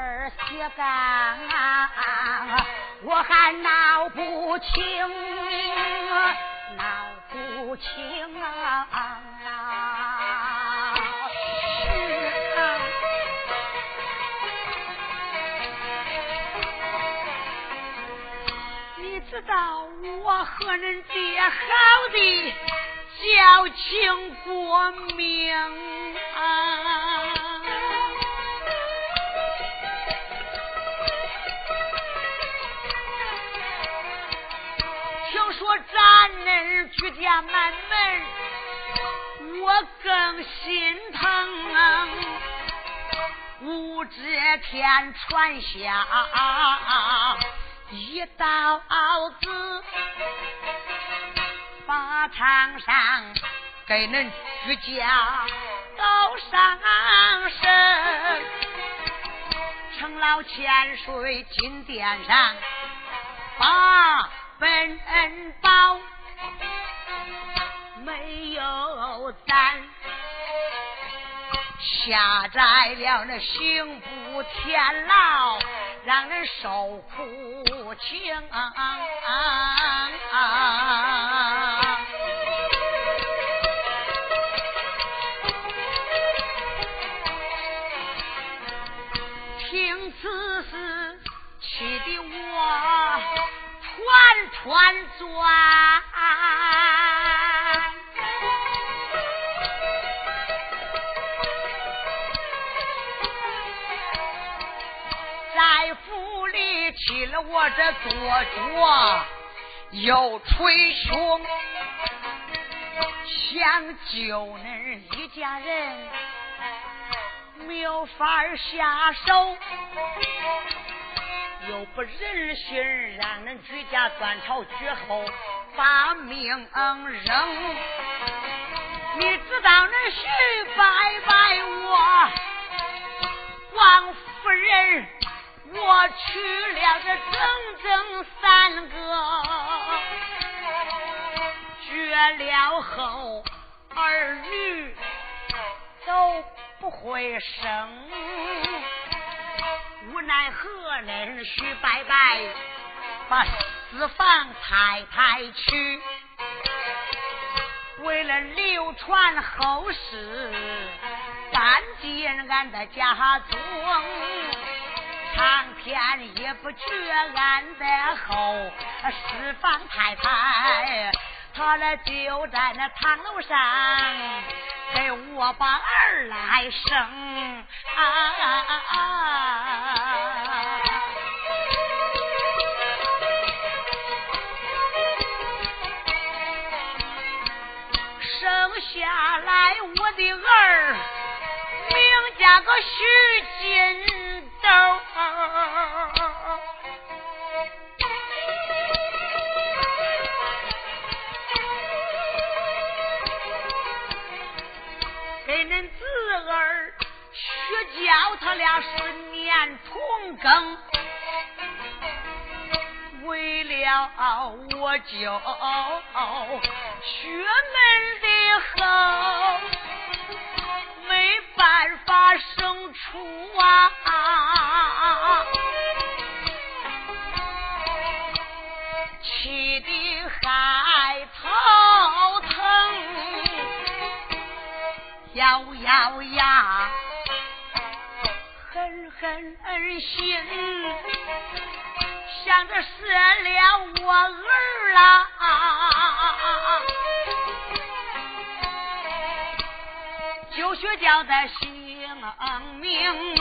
件事血干，我还闹不清，闹不清啊！你知道我和人爹好的。交情过命听说咱恁居家满门，我更心疼！武则天传下一道子。法场上给恁居家都上身，成了千岁金殿上把本宝没有咱下在了那刑部天牢，让人受苦情。团转，在府里起了我这做主，又捶胸，想救恁一家人，没有法下手。又不忍心让恁居家断朝绝后，把命扔。你知道恁徐拜拜我，王夫人，我娶了这整整三个，绝了后儿女都不会生。无奈何，恁徐伯伯把私房太太娶，为了流传后世，干尽俺的家中，苍天也不绝俺的后私房太太，他来就在那堂楼上给我把儿来生啊。啊啊啊生下来我的儿名叫个徐金豆儿学教他俩十年同庚，为了我教学门的好。没办法生出啊，气的还头疼，咬咬牙，狠狠心，想着死了我儿啦。就学教在姓名，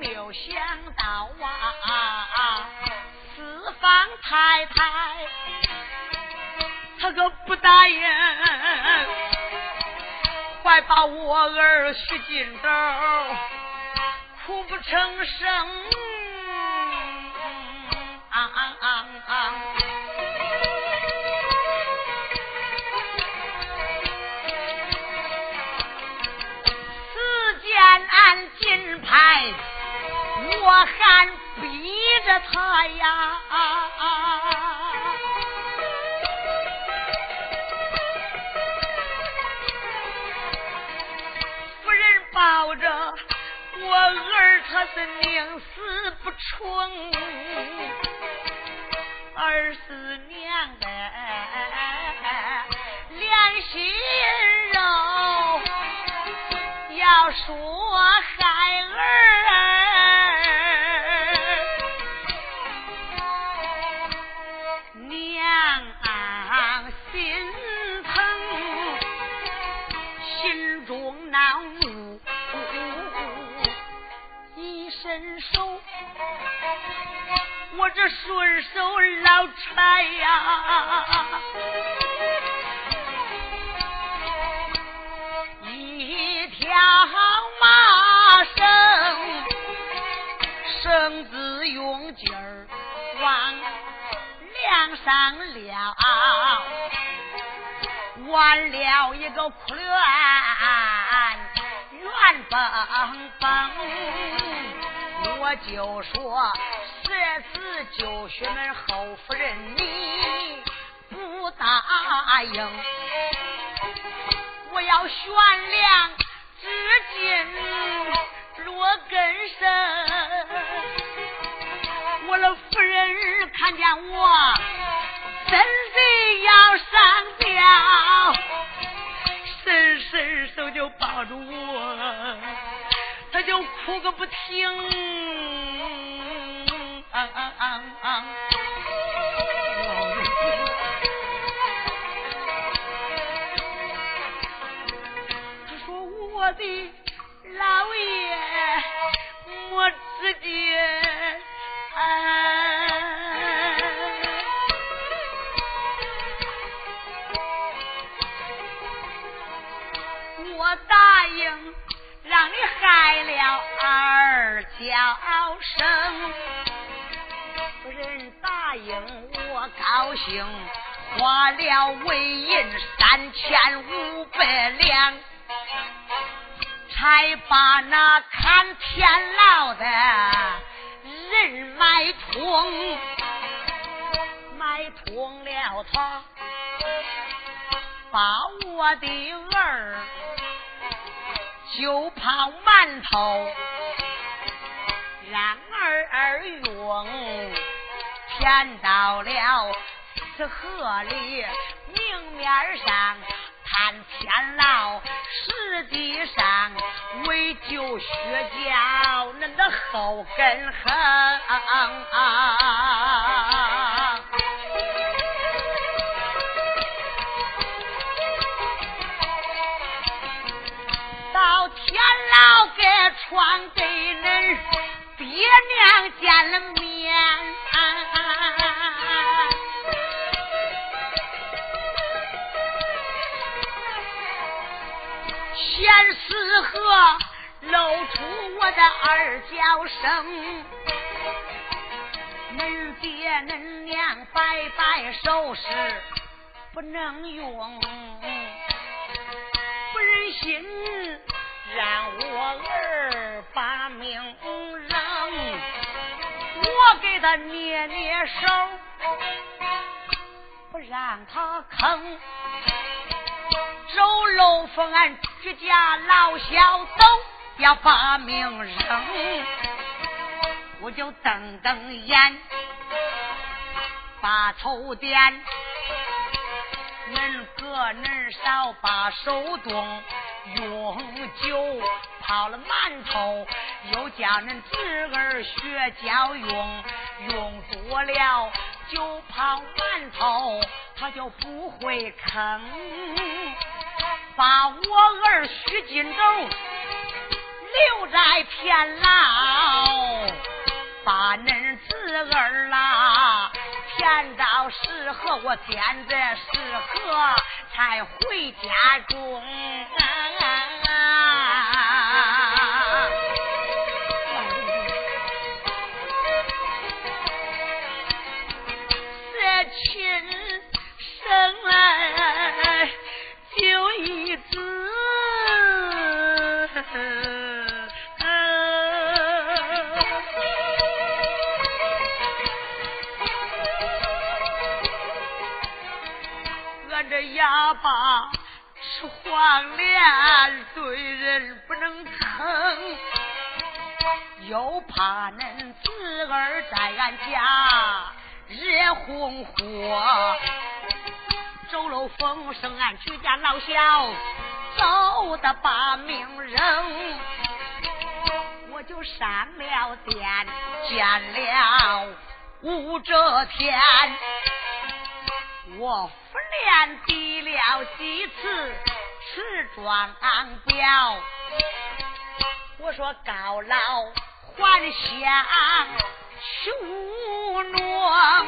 没有想到啊，四方太太他可不答应，快把我儿许金斗哭不成声。俺金牌，我还逼着他呀！夫人抱着我儿，他是宁死不从，儿是娘的连心肉。要说就说，这次就学门后夫人你不答应，我要悬梁。自尽落根生，我的夫人看见我真的要上吊，伸伸手就抱住我，他就哭个不停。二叫声，夫人答应我高兴，花了为银三千五百两。才把那看天牢的人买通，买通了他，把我的儿就泡馒头，让儿儿用，骗到了此河里明面上。谈天牢，实际上为救薛家恁的后根横。传给恁爹娘见了面。四合，露出我的二叫声。恁爹恁娘摆摆手势不能用，不忍心让我儿把命扔，我给他捏捏手，不让他坑。周楼凤俺举家老小都要把命扔，我就瞪瞪眼，把头点，恁哥恁少把手动，用酒泡了馒头，又叫恁侄儿学教用，用多了酒泡馒头，他就不会坑。把我儿徐金斗留在偏牢，把恁侄儿啦见到适合，我点着适合才回家中。这哑巴吃黄连，对人不能坑，又怕恁自个儿在俺家惹红火。走漏风声，俺举家老小走的把命扔，我就上了殿见了武则天，我拂脸递了几次持装表，我说高老还乡求诺。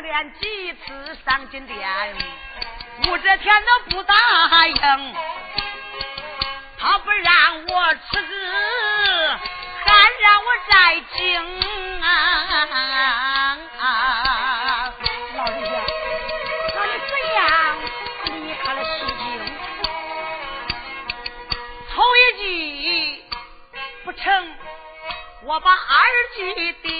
连几次上金殿，武则天都不答应，他不让我辞职，还让我再惊啊！成，我把二句定。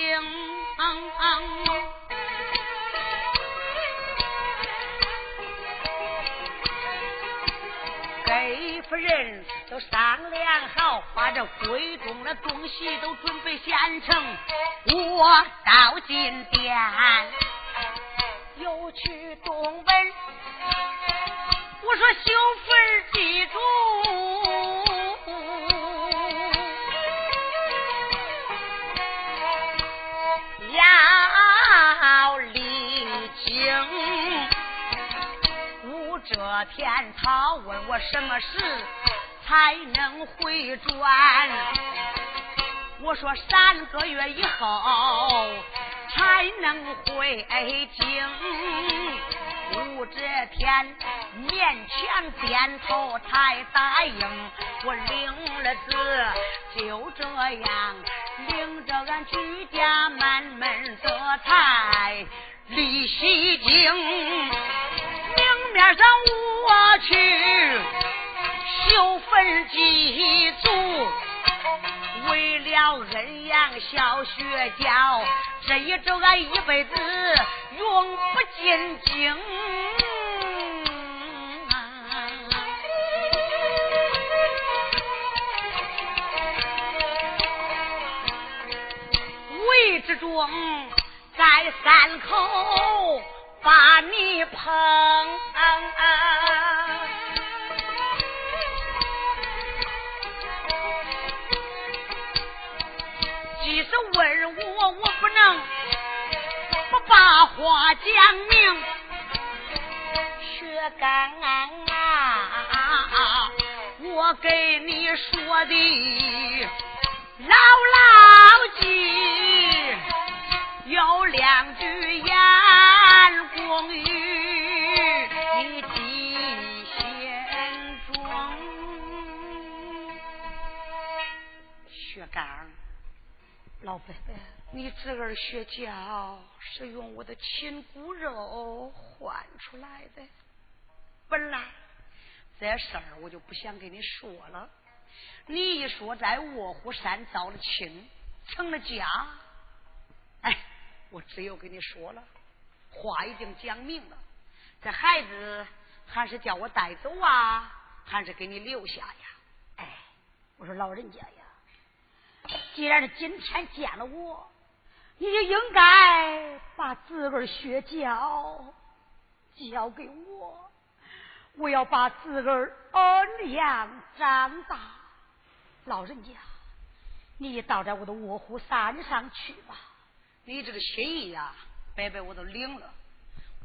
给夫人都商量好，把这闺中的东西都准备现成。我到金殿，又去东门。我说媳妇儿记住，天，他问我什么时才能回转？我说三个月以后才能回京。武则天勉强点头才答应。我领了字，就这样领着俺居家满门这才离西京。明面上我去修坟祭祖，为了恩养小学教，这一周俺一辈子永不进京。为之中在三口。把你捧，即使问我，我不能不把话讲明。薛刚啊，我给你说的牢牢记，有两句言。你的现状雪刚老伯伯你侄儿学教是用我的亲骨肉换出来的本来这事儿我就不想跟你说了。你一说在卧虎山遭了亲成了家哎我只有跟你说了。话已经讲明了，这孩子还是叫我带走啊，还是给你留下呀？哎，我说老人家呀。既然是今天见了我，你就应该把自个儿血交交给我，我要把自个儿恩养长大。老人家，你倒在我的卧虎山上去吧。你这个心意呀，白白我都领了。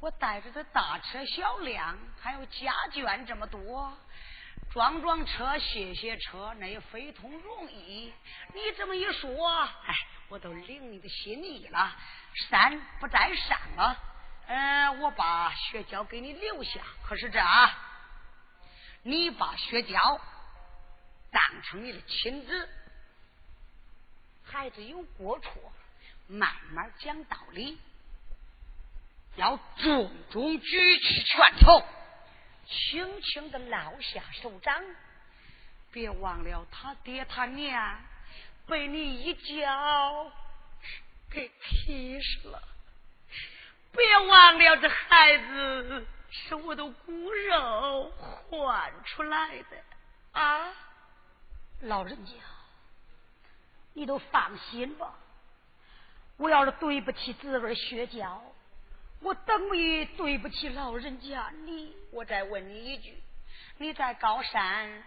我带着这大车小辆，还有家眷这么多。装装车，卸卸车，那也非同容易。你这么一说，哎，我都领你的心意了。山不在上了，嗯，我把雪娇给你留下。可是这啊，你把雪娇当成你的亲子，孩子有过错，慢慢讲道理，要重重举起拳头。轻轻的落下手掌，别忘了他爹他娘被你一脚给踢死了。别忘了这孩子是我的骨肉换出来的啊！老人家，你都放心吧。我要是对不起自个儿血娇。我等于对不起老人家你，我再问你一句：你在高山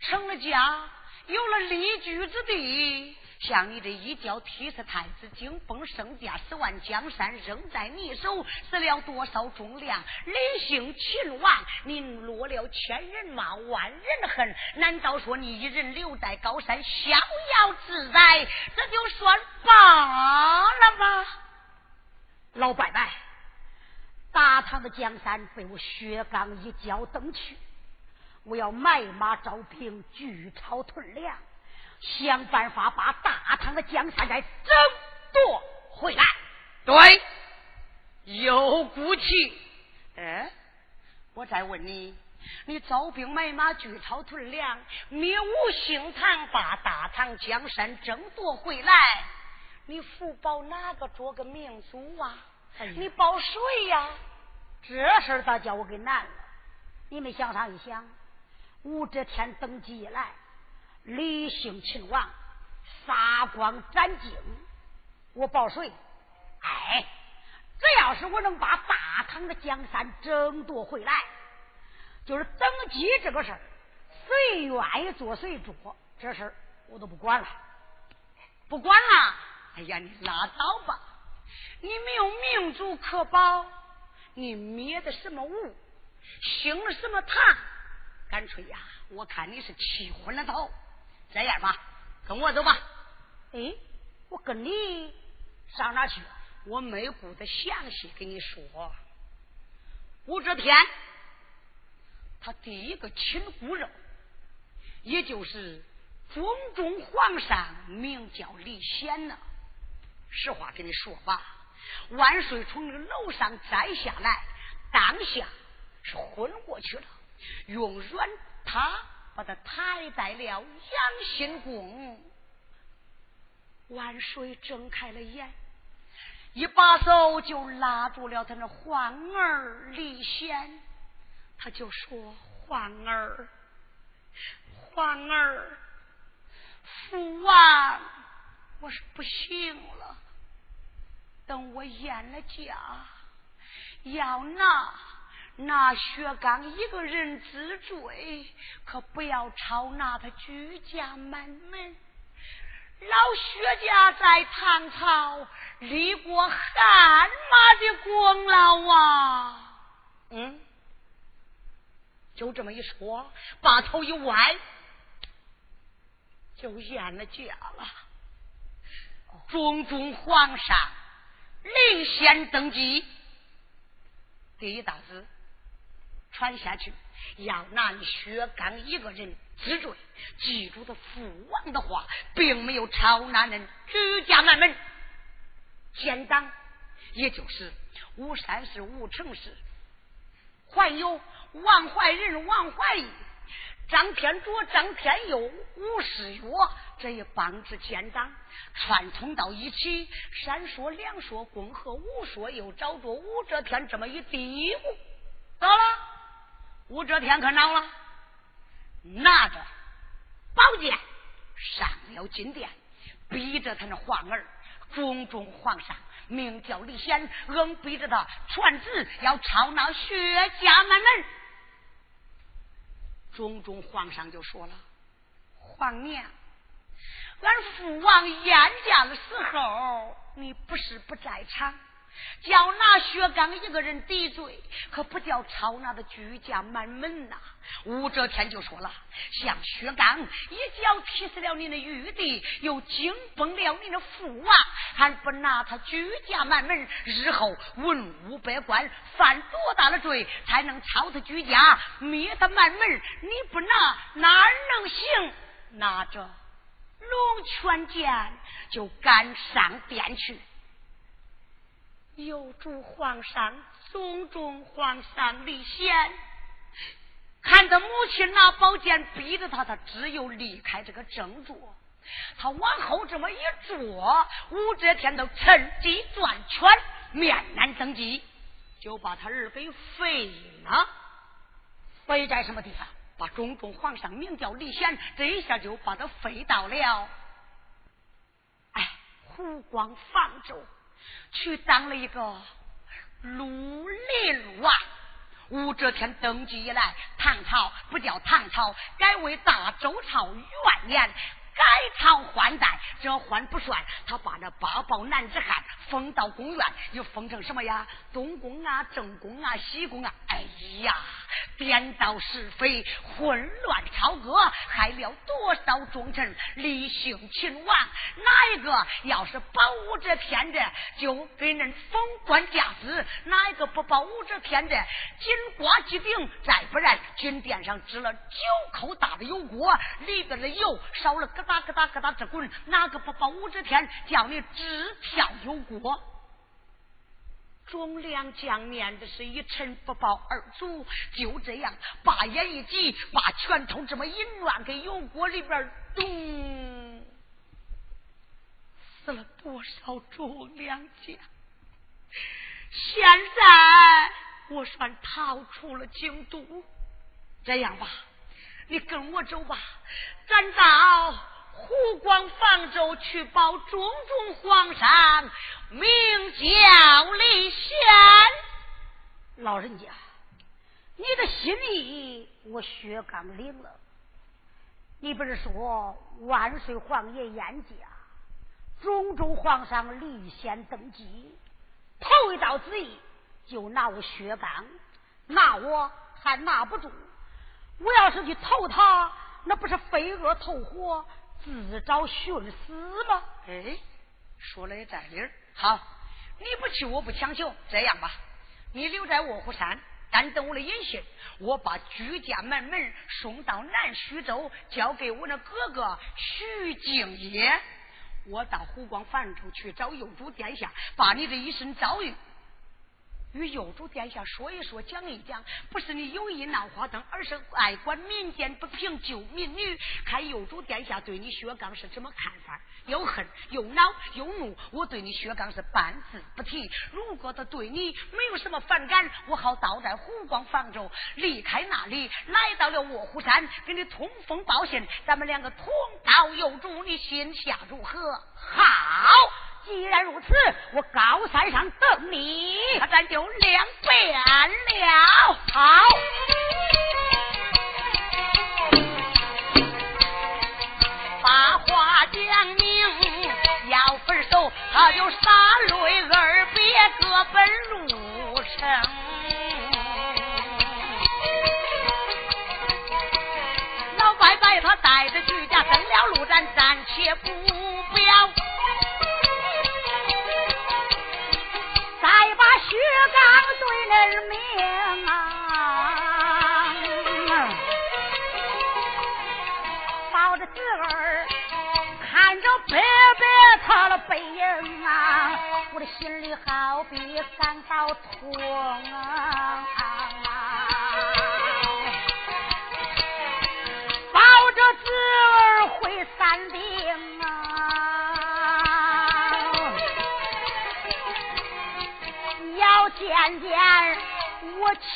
成了家，有了立居之地，像你这一脚踢死太子，惊风圣驾，十万江山扔在你手，死了多少忠良？李姓秦王，您落了千人骂，万人恨，难道说你一人留在高山逍遥自在，这就算罢了吗？老伯伯，大唐的江山被我薛刚一脚蹬去，我要买马招兵，聚草屯粮，想办法把大唐的江山再争夺回来。对，有骨气。哎，我再问你，你招兵买马，聚草屯粮，灭吴兴唐，把大唐江山争夺回来。你福报哪个做个明珠啊？你报谁呀？这事儿倒叫我给难了。你们想上一想，武则天登基以来，李姓秦王杀光斩尽，我报谁？哎，只要是我能把大唐的江山争夺回来，就是登基这个事儿，谁愿意做谁做，这事儿我都不管了，不管了。哎呀，你拉倒吧！你没有明主可保，你灭的什么物，兴了什么唐？干脆呀，我看你是气昏了头。这样吧，跟我走吧。哎，我跟你上哪去？我没顾得详细跟你说。武则天，他第一个亲骨肉，也就是中中皇上，名叫李显呢。实话跟你说吧，万岁从那个楼上摘下来，当下是昏过去了，用软榻把他抬在了养心宫。万岁睁开了眼，一把手就拉住了他那皇儿李贤，他就说：“皇儿，皇儿，父王，我是不行了。”等我验了家，要拿拿薛刚一个人治罪，可不要抄拿他居家满门。老薛家在唐朝立过汗马的功劳啊！嗯，就这么一说，把头一歪，就验了家了。中中皇上。领先登基，第一道子传下去，要拿薛刚一个人治罪。记住的父王的话，并没有抄那人居家满门。奸党，也就是吴山氏、吴成氏，还有王怀仁、王怀义、张天卓、张天佑、吴世岳这一帮子奸党串通到一起，三说两说，共和五说，又找着武则天这么一嘀咕，得了，武则天可恼了，拿着宝剑上了金殿，逼着他那皇儿。宫中皇上名叫李显，硬逼着他传旨要抄那薛家满门。中中皇上就说了：“皇娘，俺父王宴驾的时候，你不是不在场。”叫拿薛刚一个人抵罪，可不叫抄拿的居家满门呐。武则天就说了：“像薛刚一脚踢死了你的玉帝，又惊崩了你的父王，还不拿他居家满门？日后文武百官犯多大的罪，才能抄他居家，灭他满门？你不拿，哪能行？拿着龙泉剑就赶上殿去。”有主皇上，宗中皇上李贤，看着母亲拿宝剑逼着他，他只有离开这个正座。他往后这么一坐，武则天都趁机转圈，面难登基，就把他儿给废了。废在什么地方？把中中皇上名叫李显，这一下就把他废到了。哎，湖光方舟。去当了一个绿林王。武则天登基以来，唐朝不叫唐朝，改为大周朝元年。改朝换代，这换不算。他把那八宝男子汉封到宫院，又封成什么呀？东宫啊，正宫啊，西宫啊。哎呀，颠倒是非，混乱朝歌，害了多少忠臣，立姓秦王。哪一个要是保武则天的，就给人封官加职；哪一个不保武则天的，金瓜击顶。再不然，金殿上支了九口大的油锅，里边的油烧了咯。哒咯哒咯哒直滚，哪个不保武则天？叫你直跳油锅。忠良将面的是一尘不报二主，就这样把眼一挤，把拳头这么一乱，给油锅里边咚，死了多少忠良将？现在我算逃出了京都。这样吧，你跟我走吧，咱到。湖广方舟去报中中皇上，名叫李显。老人家，你的心意我薛刚领了。你不是说万岁皇爷燕驾，中中皇上立宪登基，头一道旨意就拿我薛刚，拿我还拿不住。我要是去投他，那不是飞蛾投火？自找寻死吗？哎，说的也在理儿。好，你不去，我不强求。这样吧，你留在卧虎山，单等我的音信。我把居家门门送到南徐州，交给我那哥哥徐敬业。我到湖广樊州去找右主殿下，把你的一身遭遇。与幼主殿下说一说，讲一讲，不是你有意闹花灯，而是爱管民间不平，救民女。看幼主殿下对你薛刚是怎么看法？又恨又恼又怒。我对你薛刚是半字不提。如果他对你没有什么反感，我好倒在湖光房州，离开那里，来到了卧虎山，给你通风报信。咱们两个同到幼主，你心下如何？好。既然如此，我高山上等你，那咱就两边了。好，把话讲明，要分手，他就洒泪，二别各奔路程。老伯伯他带着居家登了路，咱暂且不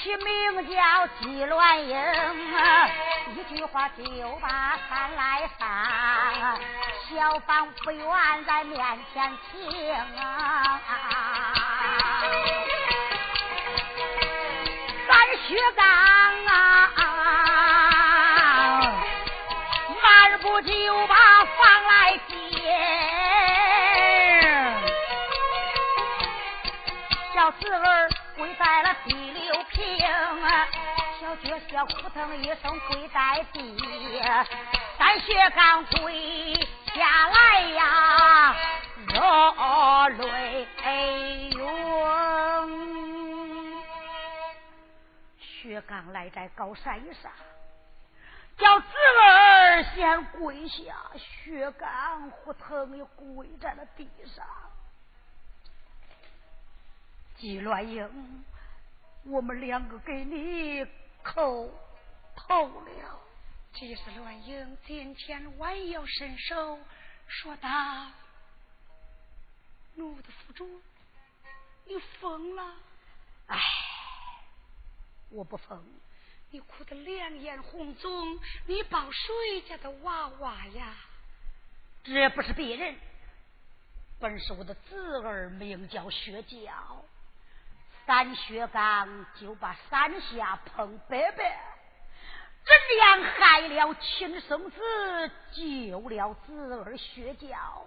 我起名叫姬鸾英，一句话就把山来上，小房不愿在面前听啊。咱薛刚啊，漫步就把小扑腾一声跪在地，三雪刚跪下来呀，热泪涌。薛刚来在高山上，叫侄儿先跪下，薛刚扑腾又跪在了地上。季乱英。我们两个给你叩头了。这是乱英今天弯腰伸手说道：“奴的府主，你疯了！哎，我不疯，你哭得两眼红肿，你抱谁家的娃娃呀？这不是别人，本是我的侄儿，名叫薛娇。三薛刚就把山下碰白白，怎样害了亲生子，救了子儿薛娇，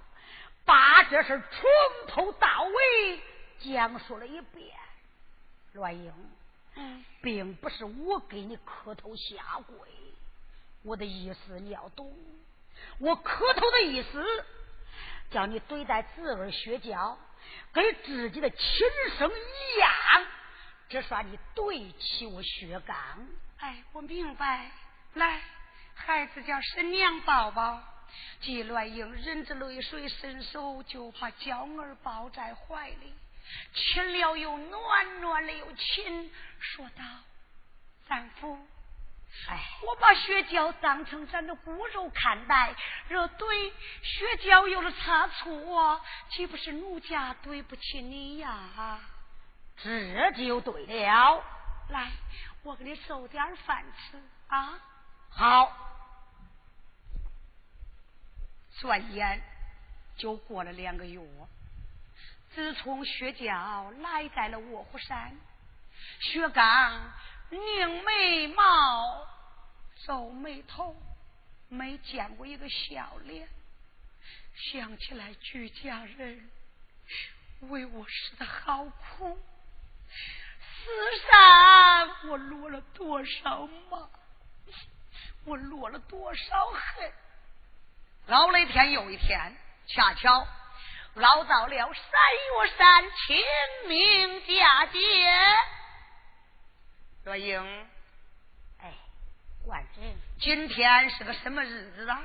把这事从头到尾讲述了一遍。栾英，嗯，并不是我给你磕头下跪，我的意思你要懂。我磕头的意思，叫你对待子儿薛娇。跟自己的亲生一样，这算你对起我薛刚。哎，我明白。来，孩子叫婶娘抱抱。季乱英忍着泪水，伸手就把娇儿抱在怀里，亲了又暖，暖了又亲，说道：“丈夫。”哎，我把雪娇当成咱的骨肉看待，若对雪娇有了差错，岂不是奴家对不起你呀？这就对了。来，我给你收点饭吃啊。好。转眼就过了两个月，自从薛娇来在了卧虎山，薛刚。拧眉毛，皱眉头，没见过一个笑脸。想起来举家人为我死的好苦，世上我落了多少马，我落了多少恨。老那天又一天，恰巧熬到了三月山清明佳节。若英，哎，万人，今天是个什么日子啊？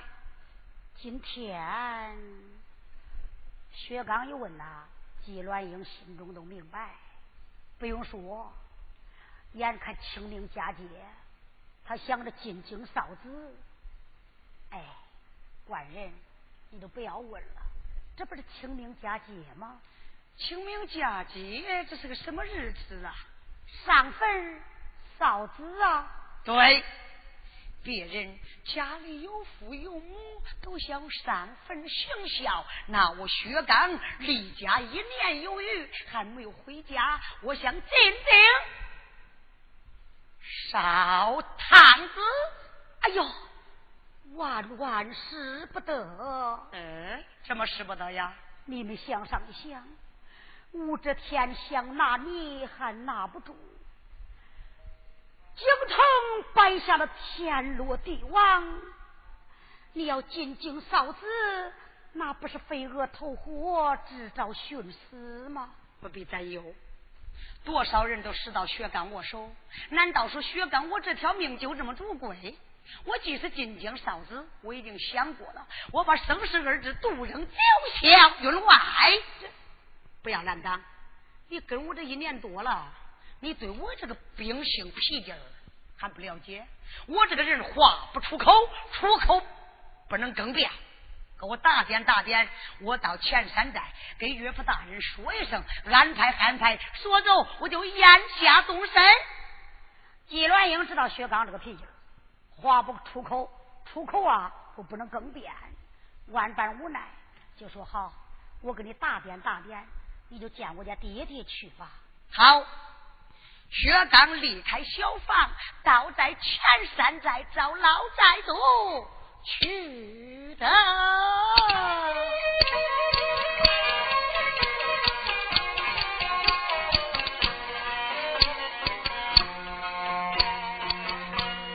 今天，薛刚一问呐，季鸾英心中都明白。不用说，眼看清明佳节，他想着进京扫子。哎，官人，你都不要问了，这不是清明佳节吗？清明佳节，这是个什么日子啊？上坟。嫂子啊，对，别人家里有父有母，都想三分行孝。那我薛刚离家一年有余，还没有回家，我想进京少堂子。哎呦，万万使不得！嗯，什么使不得呀？你们想上一想，我这天想拿你还拿不住。京城摆下了天罗地网，你要进京扫子，那不是飞蛾投火，制造寻死吗？不必担忧，多少人都死到薛刚我手，难道说薛刚我这条命就这么主贵？我即使进京扫子，我已经想过了，我把生死二字独扔九霄云外。不要难当。你跟我这一年多了，你对我这个秉性脾气还不了解。我这个人话不出口，出口不能更变。给我打点打点，我到前山寨跟岳父大人说一声，安排安排，说走我就眼下动身。季鸾英知道薛刚这个脾气话不出口，出口啊就不能更变，万般无奈，就说好，我给你打点打点，你就见我家爹爹去吧。好，薛刚离开小房，倒在前山寨找老寨主去的。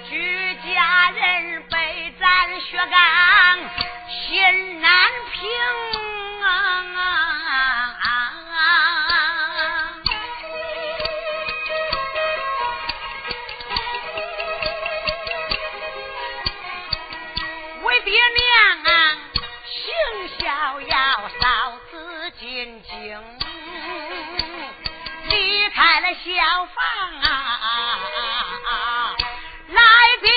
举家人被斩薛刚心难平，小房啊，来的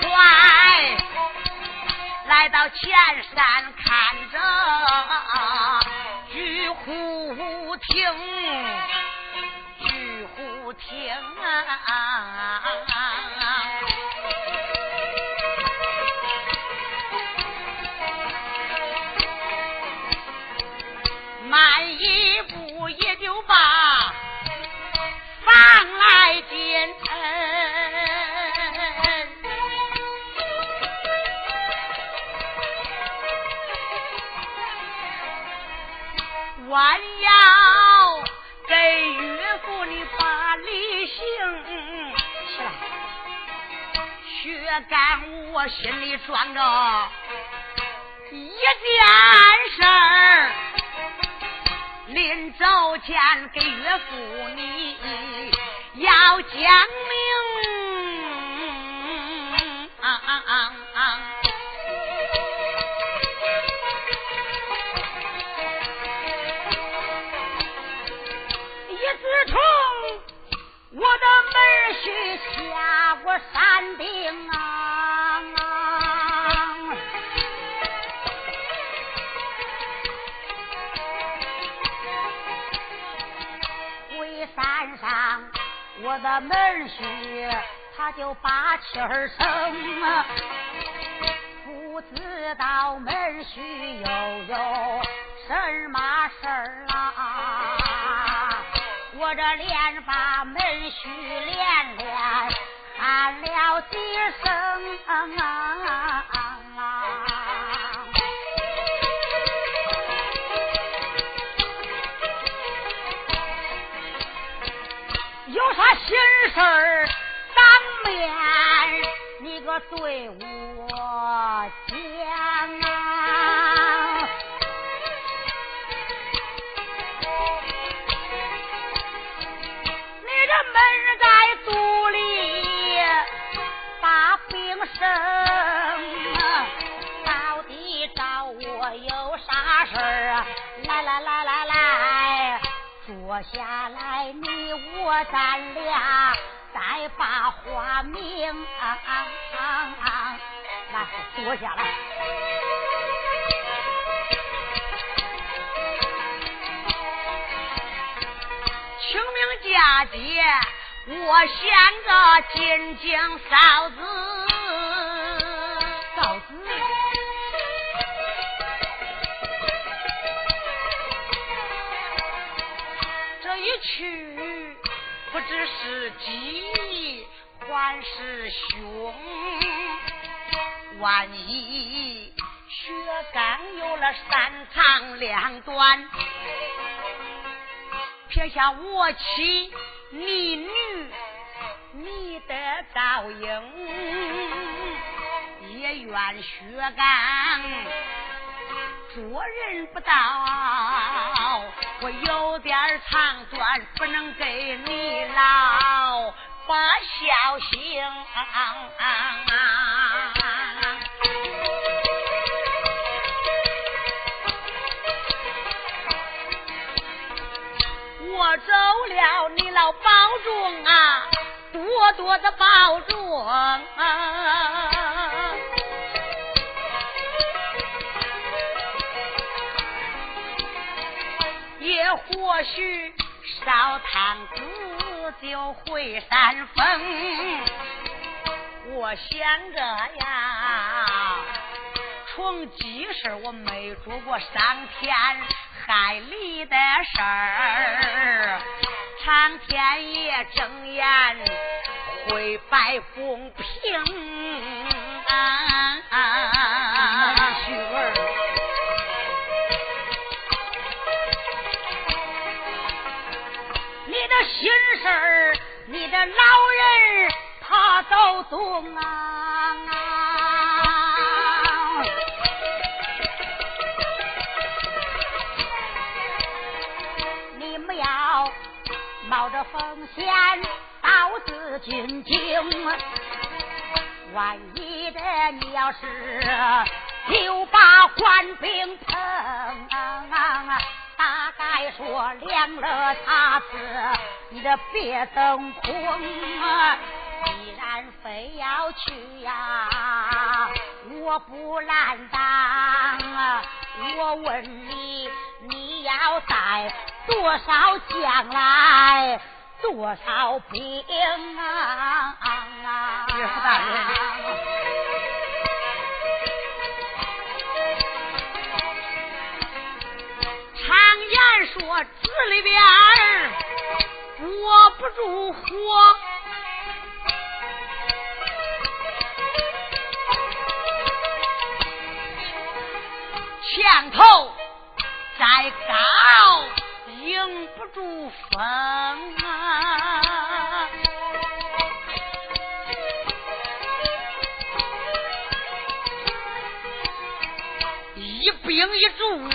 快。来到前山看着我心里装着一件事儿，临走前给岳父你要讲明。啊啊啊啊自从我的门婿下过山的门虚他就把气儿生啊，不知道门虚又有什么事儿啊。我这连把门虚连连喊了几声啊，事儿当面你个对我讲啊。你这门在肚里把病生，到底找我有啥事儿？来来来来来，坐下来，你我咱俩把话明。来，坐下来。清明佳节，我想着进京嫂子，嫂子。这一去，知是吉还是凶。万一薛刚有了三长两短。撇下我妻你女，你的倒影，也怨薛刚做人不到，我有点长短不能给你老把孝行。我走了，你老保重啊，多多的保重啊。或许烧炭子就会山峰，我想着呀，从几时我没做过伤天害理的事儿，苍天也睁眼会摆公平。都懂啊。你们要冒着风险到此军境。万一的，你要是就把官兵碰，大概说凉了他子，你的别等空。既然非要去呀，我不拦当。我问你，你要带多少将来？多少兵啊！常言说纸里边儿握不住火，头再高迎不住风啊！一兵一卒，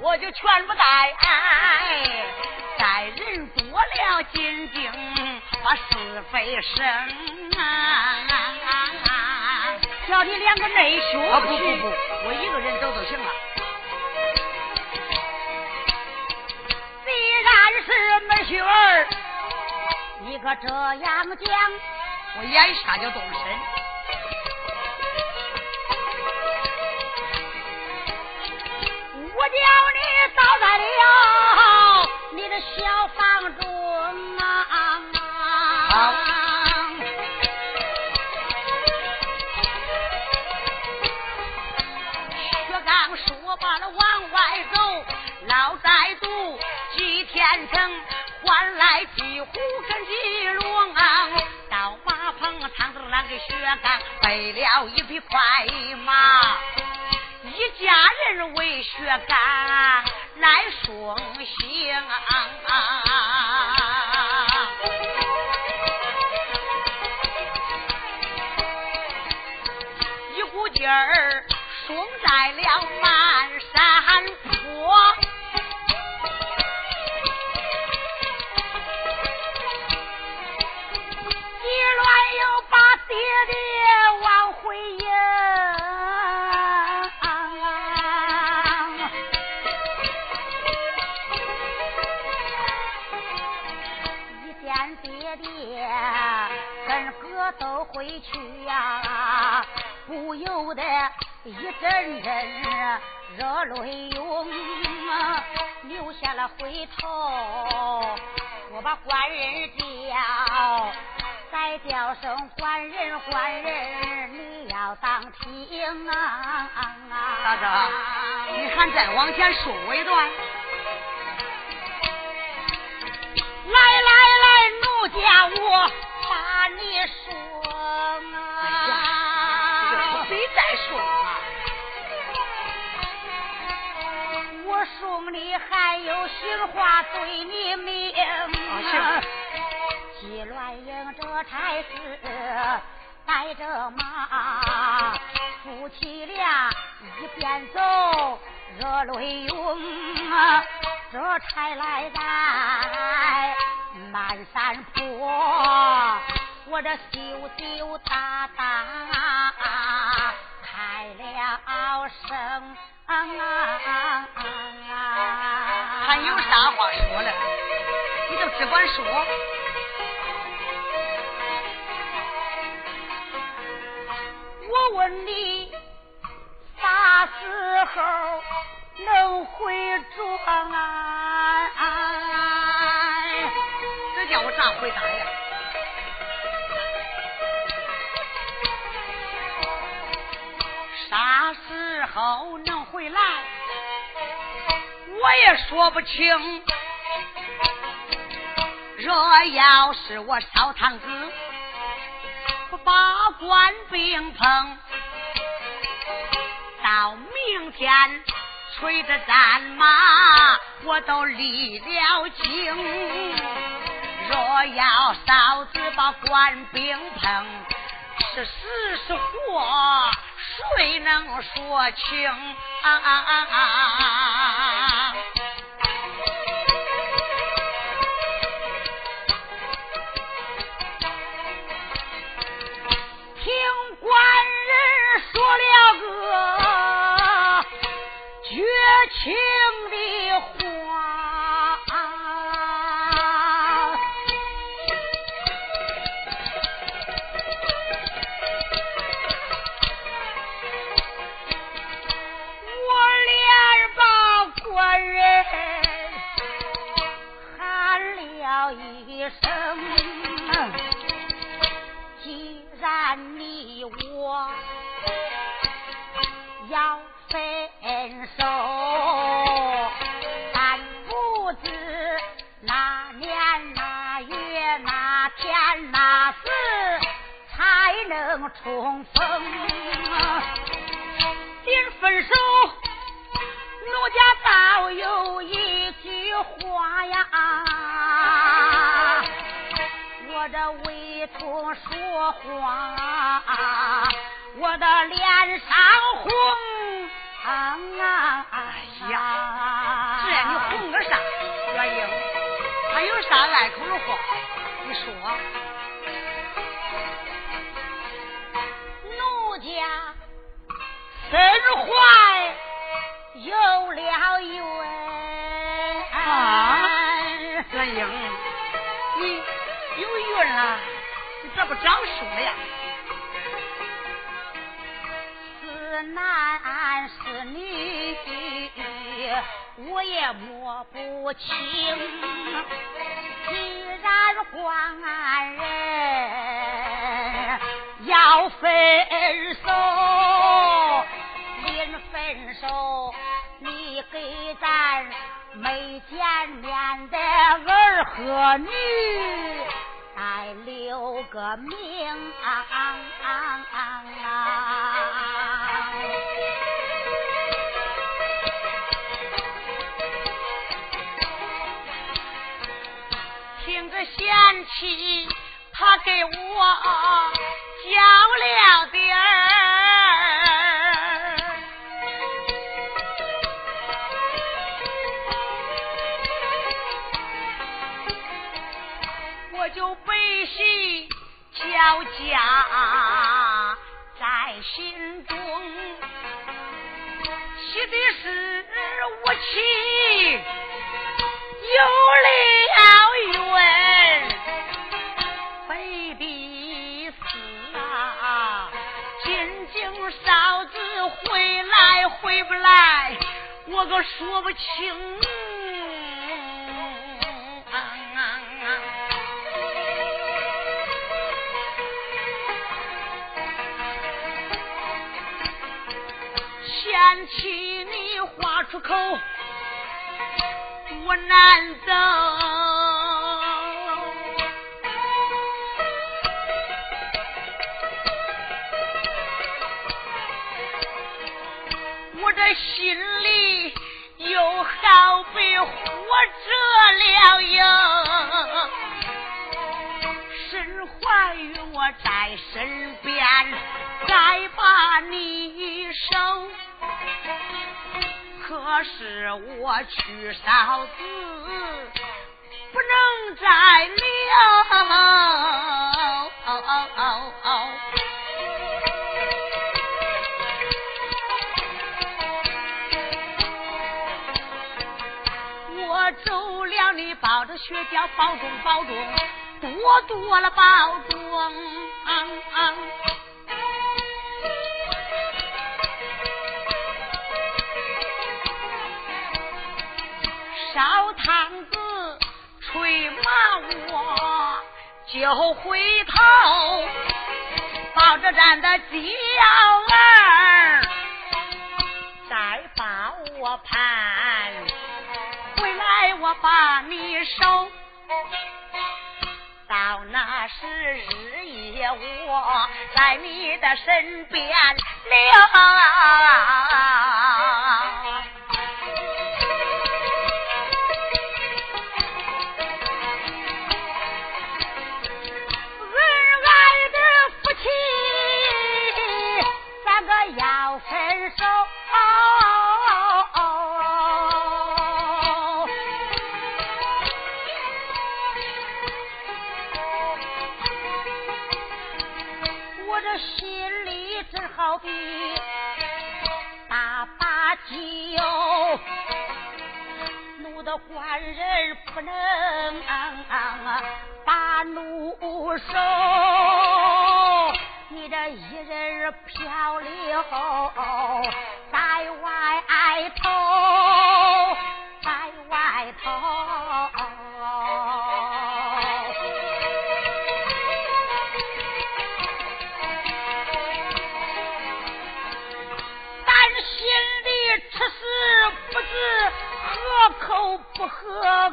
我就全不带。带人多了，仅仅把是非生啊！叫你两个内兄啊不不不，我一个人走就行了。既然是妹婿儿，你可这样讲，我眼下就动身。我叫你倒在了你的小背了一匹快马，一家人为血干来送行。一阵阵热泪涌，流下了回头。我把官人叫，再叫声官人官人，你要当听啊！大哥，你还再往前说一段？来来来，奴家我把你说我送你还有心话对你明。是。季鸾英这才是。带着马，夫妻俩一边走热泪涌，这差来在满山坡，我这羞羞答答开了声。啊啊啊啊还有啥话说了？你就只管说。我问你，啥时候能回庄啊？这叫我咋回答呀？说不清。若要是我烧堂子不，把官兵碰，到明天催着战马，我都立了京。若要嫂子把官兵碰，是死是活？谁能说清？啊啊啊情才能重逢。临分手，奴家倒有一句话呀，我这为徒说话。我的脸上红啊，哎呀，这你红个啥？月英，还有啥爱口的话？你说。身怀有了孕啊，月英，你有孕了，你这不长书了呀？是男是女，我也摸不清。既然官人要分手，个女。再留个名啊！听着贤妻，他给我讲了点儿，我就悲喜交加在心中，喜的是我妻有了缘，悲的是啊，仅仅嫂子回来回不来，我可说不清。出口，我难走。我这心里又好比活着了哟，身怀与我在身边，再把你可是我去烧纸不能再留。我走了，你抱着雪娇保重保重，多多了保重。烧汤子吹骂我就回头，抱着咱的娇儿，再把我盼，回来我把你收。到那时日夜我在你的身边留。不能把怒收，你这一人漂流在外头，在外头。咱心里吃死不知。合口不合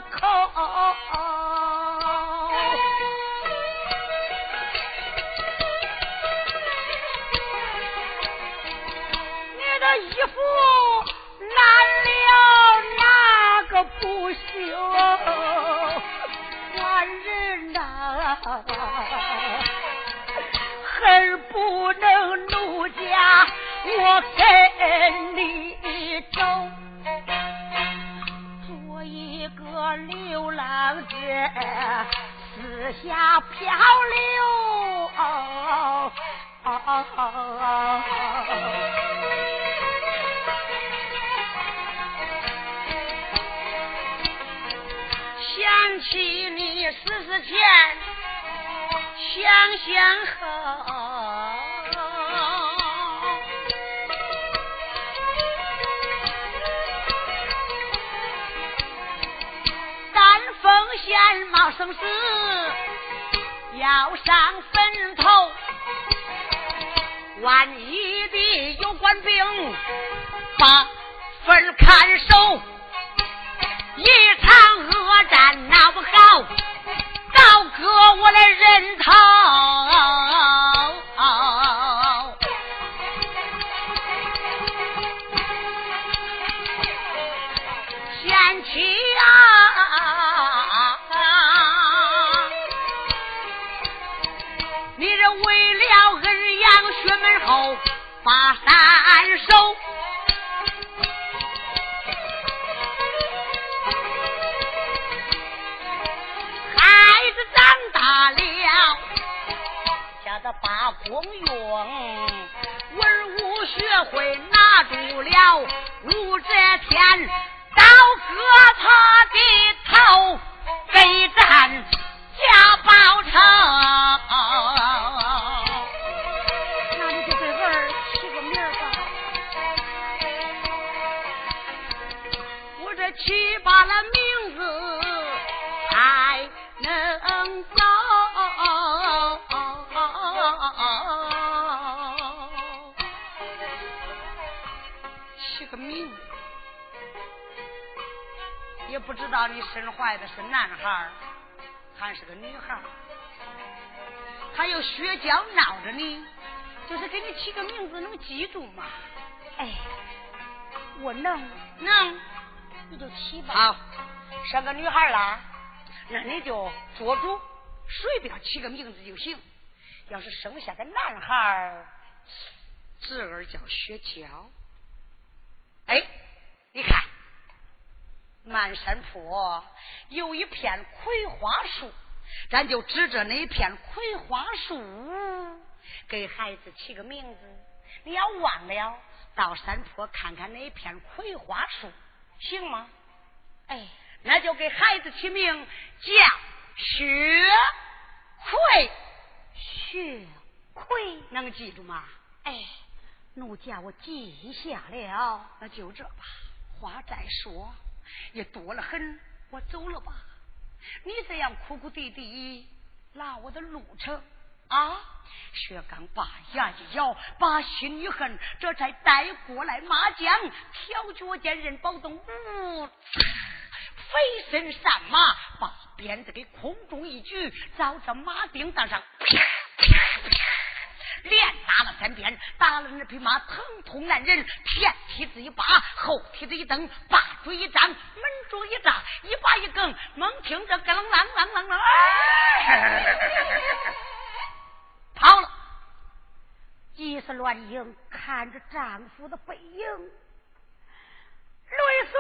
不休？官人呐，恨不能奴家我跟你走。做一个流浪者四下漂流，起你死之前，想想后。险冒生死，要上坟头。万一的有官兵把坟看守，一场咱闹不好，倒割我的人头。贤妻啊，你这为了恩养，学门后把山守。不了，武则天刀割他的你身怀的是男孩还是个女孩还有血浆闹着你，就是给你起个名字能记住吗？哎，我能能。你就起吧。好，生个女孩啦，那你就做主，随便起个名字就行。要是生下个男孩，侄儿叫雪娇。哎，你看，满山坡有一片葵花树，咱就指着那片葵花树给孩子起个名字。你要忘了，到山坡看看那片葵花树。行吗？哎，那就给孩子起名叫雪葵。雪葵能记住吗？哎，奴家我记下了。那就这吧，话再说也多了很，我走了吧。你这样哭哭啼啼拉我的路程啊！薛刚把牙一咬，把心一横，这才带过来马缰，挑脚尖任宝东，呜，飞身上马，把鞭子给空中一举，照着马钉当上，啪，连打了三鞭，打了那匹马疼痛难忍，前蹄子一拔，后蹄子一蹬，八嘴一张，门柱一扎，一把一更，猛听着咯啷啷啷啷啷，跑了。既是乱英看着丈夫的背影，泪水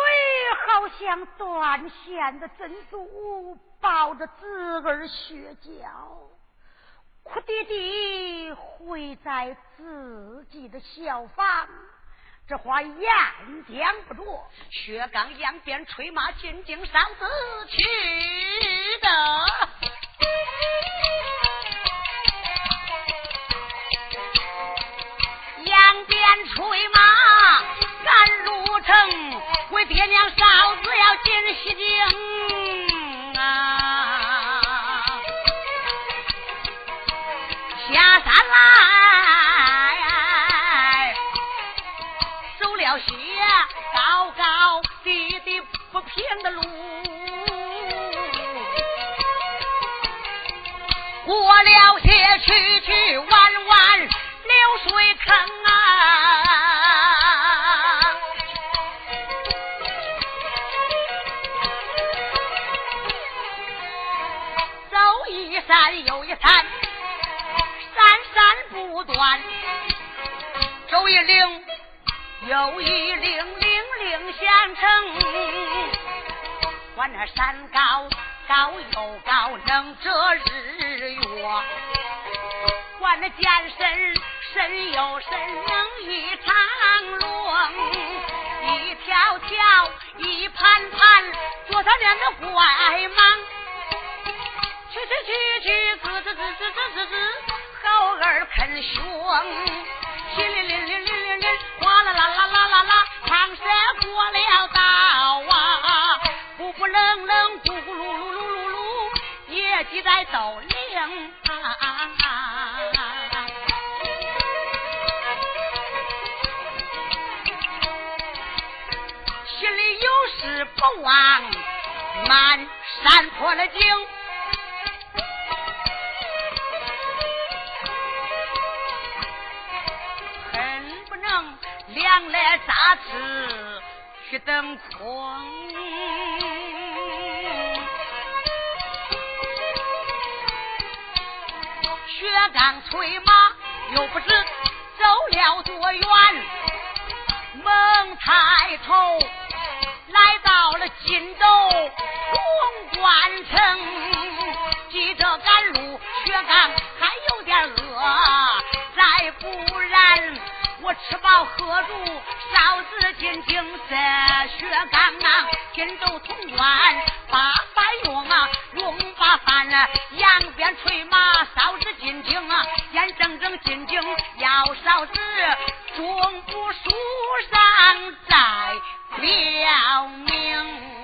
好像断线的珍珠，抱着子儿血脚，哭爹爹会在自己的小房。这话言讲不着，薛刚扬鞭催马进京上子去的。扬鞭催马赶路程，为爹娘嫂子要进西京的路，过了些曲曲弯弯流水坑啊，走一。山又一山，山山不断；走一岭又一岭，岭岭相承。管那山高高又高，能遮日月；管那剑深深又深，能一长龙。一条条，一盘盘，多少年的怪忙。去去去去，滋滋滋滋滋滋滋，猴儿啃熊，淅沥沥沥沥沥沥，哗啦啦啦啦啦啦，长蛇过了道啊，呼呼冷冷，咕咕噜噜噜噜噜，野鸡在斗铃，心里有事不忘，满山坡的景。两来扎刺去等空，薛刚催马又不知走了多远，猛抬头来到了荆州潼关城，急着赶路，薛刚还有点饿，再不然。我吃饱喝足，嫂子进京色，薛刚啊，荆州潼关八百用啊，用把饭啊，扬鞭催马，嫂子进京啊，眼睁睁进京要嫂子，中不书上在了。